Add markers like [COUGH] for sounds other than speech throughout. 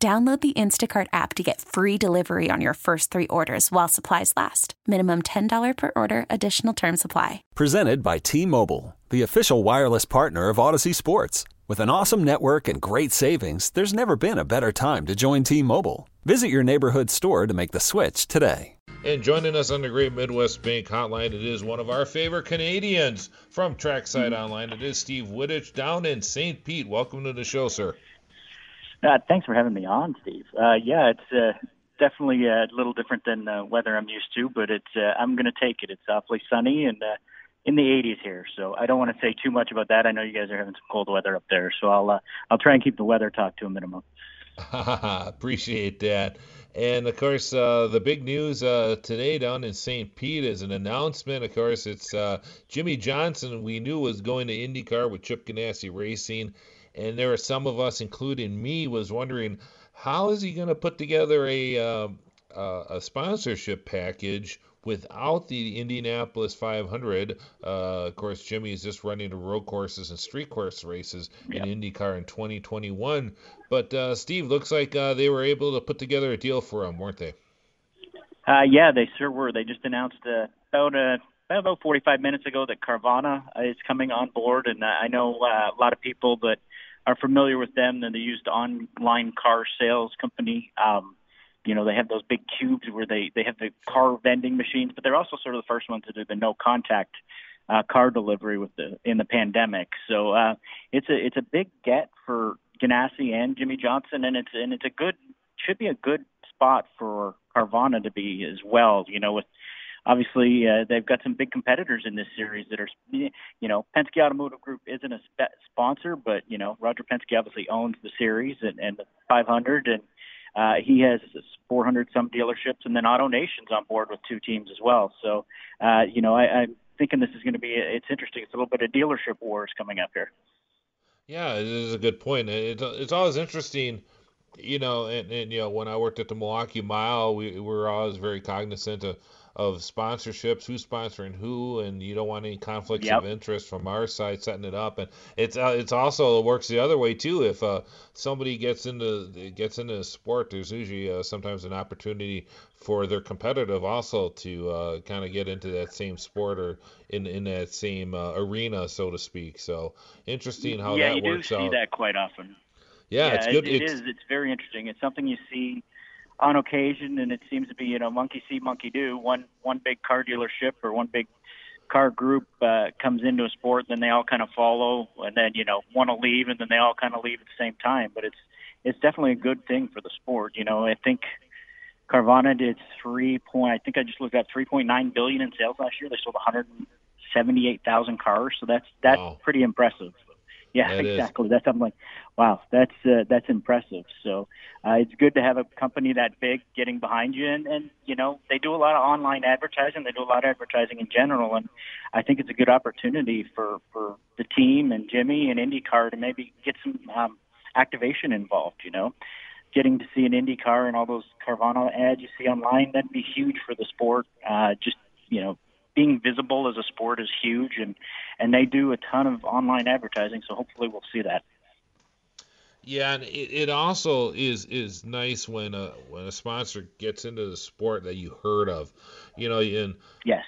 Download the Instacart app to get free delivery on your first three orders while supplies last. Minimum $10 per order, additional term supply. Presented by T Mobile, the official wireless partner of Audacy Sports. With an awesome network and great savings, there's never been a better time to join T Mobile. Visit your neighborhood store to make the switch today. And joining us on the Great Midwest Bank Hotline, it is one of our favorite Canadians from Trackside hmm. Online. It is Steve Wittich down in St. Pete. Welcome to the show, sir. Uh, thanks for having me on, Steve. Uh, yeah, it's uh, definitely a little different than uh, weather I'm used to, but it's uh, I'm going to take it. It's awfully sunny and uh, in the 80s here, so I don't want to say too much about that. I know you guys are having some cold weather up there, so I'll uh, I'll try and keep the weather talk to a minimum. [LAUGHS] Appreciate that. And of course, uh, the big news uh, today down in St. Pete is an announcement. Of course, it's uh, Jimmie Johnson. We knew was going to IndyCar with Chip Ganassi Racing and there were some of us, including me, was wondering how is he going to put together a uh, uh, a sponsorship package without the Indianapolis 500. Uh, of course, Jimmy is just running the road courses and street course races yep. in IndyCar in 2021. But uh, Steve, looks like uh, they were able to put together a deal for him, weren't they? Uh, yeah, they sure were. They just announced uh, about a about 45 minutes ago that Carvana is coming on board, and I know uh, a lot of people that are familiar with them. And they used online car sales company. Um, you know, they have those big cubes where they they have the car vending machines, but they're also sort of the first ones to do the no contact uh, car delivery with the in the pandemic. So uh, it's a it's a big get for Ganassi and Jimmie Johnson, and it's and it's a good should be a good spot for Carvana to be as well. You know, with obviously uh, they've got some big competitors in this series that are, you know, Penske Automotive Group isn't a spe- sponsor, but you know, Roger Penske obviously owns the series and, and the 500, and uh, he has 400 some dealerships, and then Auto Nation's on board with two teams as well. So, uh, you know, I, I'm thinking this is going to be it's interesting. It's a little bit of dealership wars coming up here. Yeah, it is a good point. It's it's always interesting you know, and, and you know, when I worked at the Milwaukee Mile, we, we were always very cognizant of of sponsorships, who's sponsoring who, and you don't want any conflicts yep. of interest from our side setting it up. And it's uh, it's also it works the other way too. If uh, somebody gets into gets into a sport, there's usually uh, sometimes an opportunity for their competitive also to uh, kind of get into that same sport or in in that same uh, arena, so to speak. So interesting how yeah, that works out. Yeah, you do see that quite often. Yeah, yeah it's good. It, it it's, is. It's very interesting. It's something you see on occasion, and it seems to be you know monkey see, monkey do. One one big car dealership or one big car group uh, comes into a sport, and then they all kind of follow, and then you know want to leave, and then they all kind of leave at the same time. But it's it's definitely a good thing for the sport. You know, I think Carvana did three point. I think I just looked at three point nine billion in sales last year. They sold one hundred seventy eight thousand cars, so that's that's wow. pretty impressive. Yeah, that exactly. Is. That's I'm like, wow, that's uh, that's impressive. So uh, it's good to have a company that big getting behind you, and and you know they do a lot of online advertising. They do a lot of advertising in general, and I think it's a good opportunity for for the team and Jimmie and IndyCar to maybe get some um, activation involved. You know, getting to see an IndyCar and all those Carvana ads you see online that'd be huge for the sport. Uh, just you know being visible as a sport is huge, and and they do a ton of online advertising. So hopefully we'll see that. Yeah, and it, it also is is nice when a when a sponsor gets into the sport that you heard of, you know, and yes.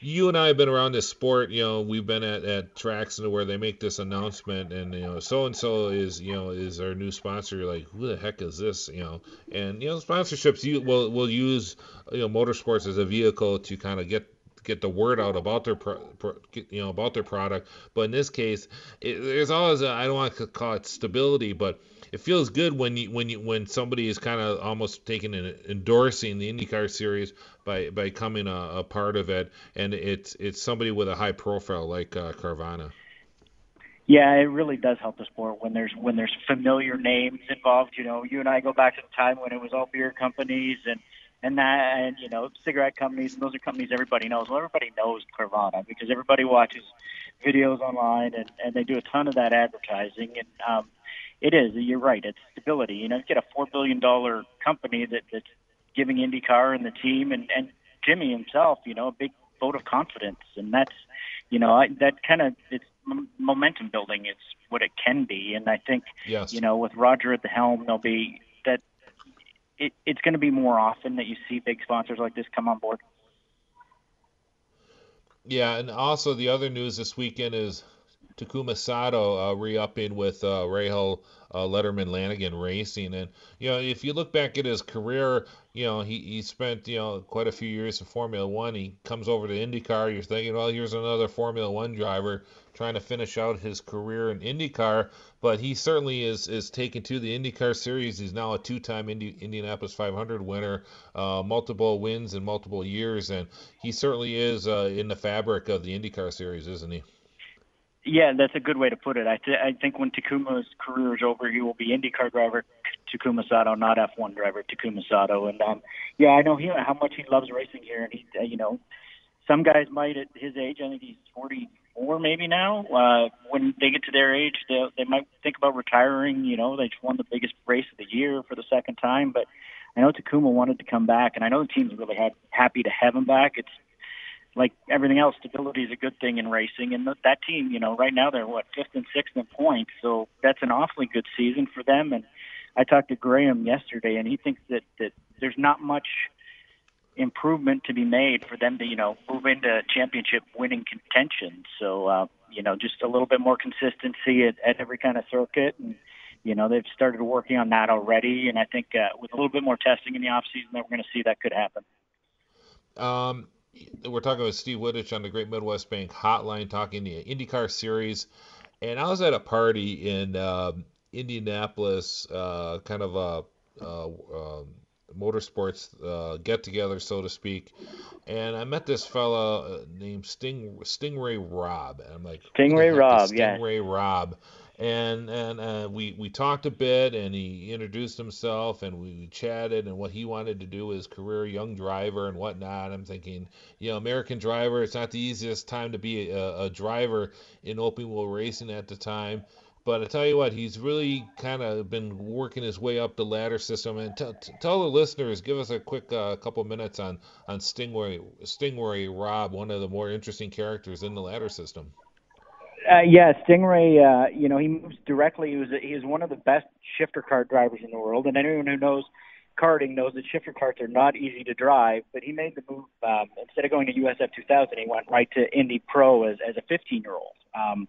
you and I have been around this sport. You know, we've been at, at tracks and where they make this announcement, and you know, so and so is you know is our new sponsor. You're like, who the heck is this? You know, and you know, sponsorships you will will use you know motorsports as a vehicle to kind of get get the word out about their pro, pro, you know about their product. But in this case, it, there's always I don't want to call it stability, but it feels good when you when you when somebody is kind of almost taking and endorsing the IndyCar series by by coming a, a, part of it, and it's it's somebody with a high profile like uh, Carvana. Yeah, it really does help the sport when there's when there's familiar names involved. You know, you and I go back to the time when it was all beer companies and and that and you know cigarette companies and those are companies everybody knows. Well, everybody knows Carvana because everybody watches videos online and and they do a ton of that advertising and um, it is. You're right. It's stability. You know, you get a four billion dollar company that that's giving IndyCar and the team and and Jimmy himself. You know, a big vote of confidence, and that's you know I, that kind of it's momentum building. It's what it can be, and I think yes. you know with Roger at the helm, there'll be that. It, it's going to be more often that you see big sponsors like this come on board. Yeah, and also the other news this weekend is Takuma Sato uh, re-upping with uh, Rahal uh, Letterman Lanigan Racing, and you know if you look back at his career, you know he, he spent you know quite a few years in Formula One. He comes over to IndyCar. You're thinking, well, here's another Formula One driver trying to finish out his career in IndyCar, but he certainly is is taken to the IndyCar series. He's now a two-time Indi- Indianapolis 500 winner, uh, multiple wins in multiple years, and he certainly is uh, in the fabric of the IndyCar series, isn't he? Yeah, that's a good way to put it. I, th- I think when Takuma's career is over, he will be IndyCar driver Takuma Sato, not F1 driver Takuma Sato. And um, yeah, I know he how much he loves racing here, and he, uh, you know, some guys might at his age. I think he's 44 maybe now. Uh, when they get to their age, they might think about retiring. You know, they just won the biggest race of the year for the second time, but I know Takuma wanted to come back, and I know the team's really had, happy to have him back. It's like everything else, stability is a good thing in racing. And that team, you know, right now they're what fifth and sixth in points, so that's an awfully good season for them. And I talked to Graham yesterday, and he thinks that that there's not much improvement to be made for them to, you know, move into championship winning contention. So, uh, you know, just a little bit more consistency at, at every kind of circuit. And, you know, they've started working on that already. And I think uh, with a little bit more testing in the off season, that we're going to see that could happen. Um, we're talking with Steve Wittich on the Great Midwest Bank Hotline, talking the IndyCar Series, and I was at a party in uh, Indianapolis, uh, kind of a, a, a motorsports uh, get together, so to speak, and I met this fella uh, named Sting Stingray Robb, and I'm like Stingray Robb, yeah, Stingray Robb and and uh, we we talked a bit, and he introduced himself, and we chatted, and what he wanted to do his career, young driver and whatnot. I'm thinking, you know, American driver, it's not the easiest time to be a, a driver in open wheel racing at the time. But I tell you what, he's really kind of been working his way up the ladder system. And t- t- tell the listeners, give us a quick uh, couple minutes on on Stingray Stingray Robb, one of the more interesting characters in the ladder system. Uh, yeah, Stingray. Uh, you know, he moves directly. He was he is one of the best shifter kart drivers in the world, and anyone who knows karting knows that shifter karts are not easy to drive. But he made the move um, instead of going to USF 2000, he went right to Indy Pro as as a 15 year old. Um,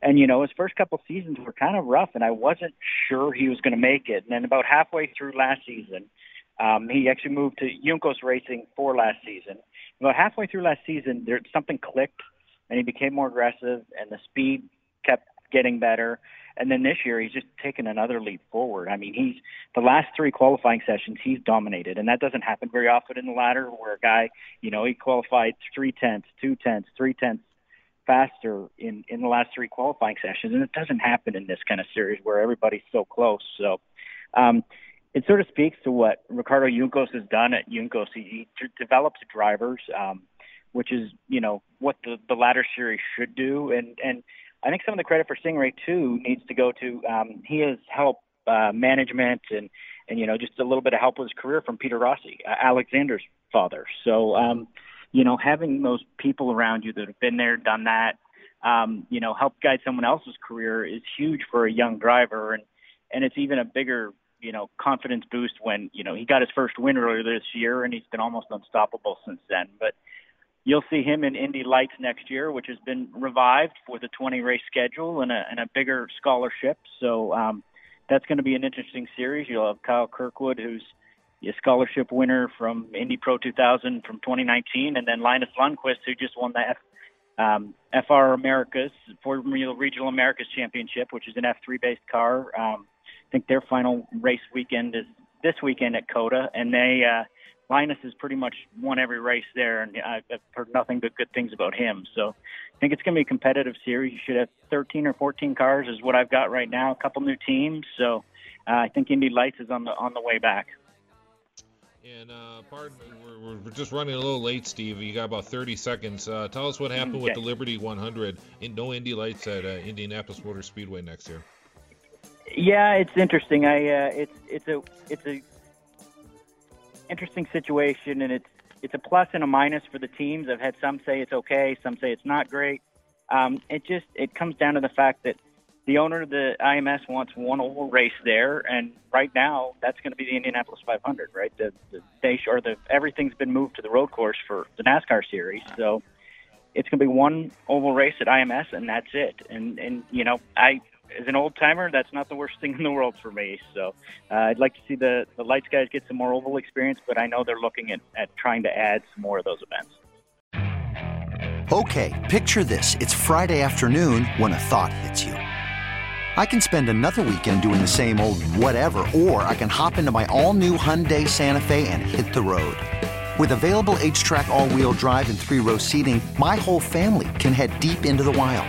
and you know, his first couple seasons were kind of rough, and I wasn't sure he was going to make it. And then about halfway through last season, um, he actually moved to Juncos Racing for last season. About halfway through last season, there something clicked and he became more aggressive, and the speed kept getting better. And then this year, he's just taken another leap forward. I mean, he's the last three qualifying sessions, he's dominated, and that doesn't happen very often in the ladder, where a guy, you know, he qualified three tenths, two tenths, three tenths faster in in the last three qualifying sessions, and it doesn't happen in this kind of series where everybody's so close. So. um it sort of speaks to what Ricardo Juncos has done at Juncos. He, he d- develops drivers. Um, which is you know what the the latter series should do. And and I think some of the credit for Stingray too needs to go to um, he has helped uh, management and and you know just a little bit of help with his career from Peter Rossi, uh, Alexander's father. So um, you know having those people around you that have been there, done that, um, you know help guide someone else's career is huge for a young driver, and and it's even a bigger you know confidence boost when you know he got his first win earlier this year and he's been almost unstoppable since then. But You'll see him in Indy Lights next year, which has been revived for the 20 race schedule and a, and a bigger scholarship. So um, that's going to be an interesting series. You'll have Kyle Kirkwood, who's a scholarship winner from Indy Pro 2000 from 2019, and then Linus Lundqvist, who just won the F, um, FR Americas, Formula Regional Americas Championship, which is an F3 based car. Um, I think their final race weekend is this weekend at COTA, and they uh, Linus has pretty much won every race there, and I've heard nothing but good things about him. So I think it's going to be a competitive series. You should have 13 or 14 cars, is what I've got right now. A couple new teams, so uh, I think Indy Lights is on the on the way back. And uh, pardon, we're, we're just running a little late, Steve. You got about 30 seconds. Uh, tell us what happened okay. with the Liberty 100. In, no Indy Lights at uh, Indianapolis Motor Speedway next year. Yeah, it's interesting. I uh, it's it's a it's a interesting situation, and it's it's a plus and a minus for the teams. I've had some say it's okay, some say it's not great. Um, it just it comes down to the fact that the owner of the IMS wants one oval race there, and right now that's going to be the Indianapolis 500, right? The, the they or the everything's been moved to the road course for the NASCAR series, so it's going to be one oval race at IMS, and that's it. And and you know I as an old timer, that's not the worst thing in the world for me. So uh, I'd like to see the, the lights guys get some more oval experience, but I know they're looking at, at trying to add some more of those events. Okay, picture this. It's Friday afternoon when a thought hits you. I can spend another weekend doing the same old whatever, or I can hop into my all new Hyundai Santa Fe and hit the road. With available HTRAC, all wheel drive, and three row seating, my whole family can head deep into the wild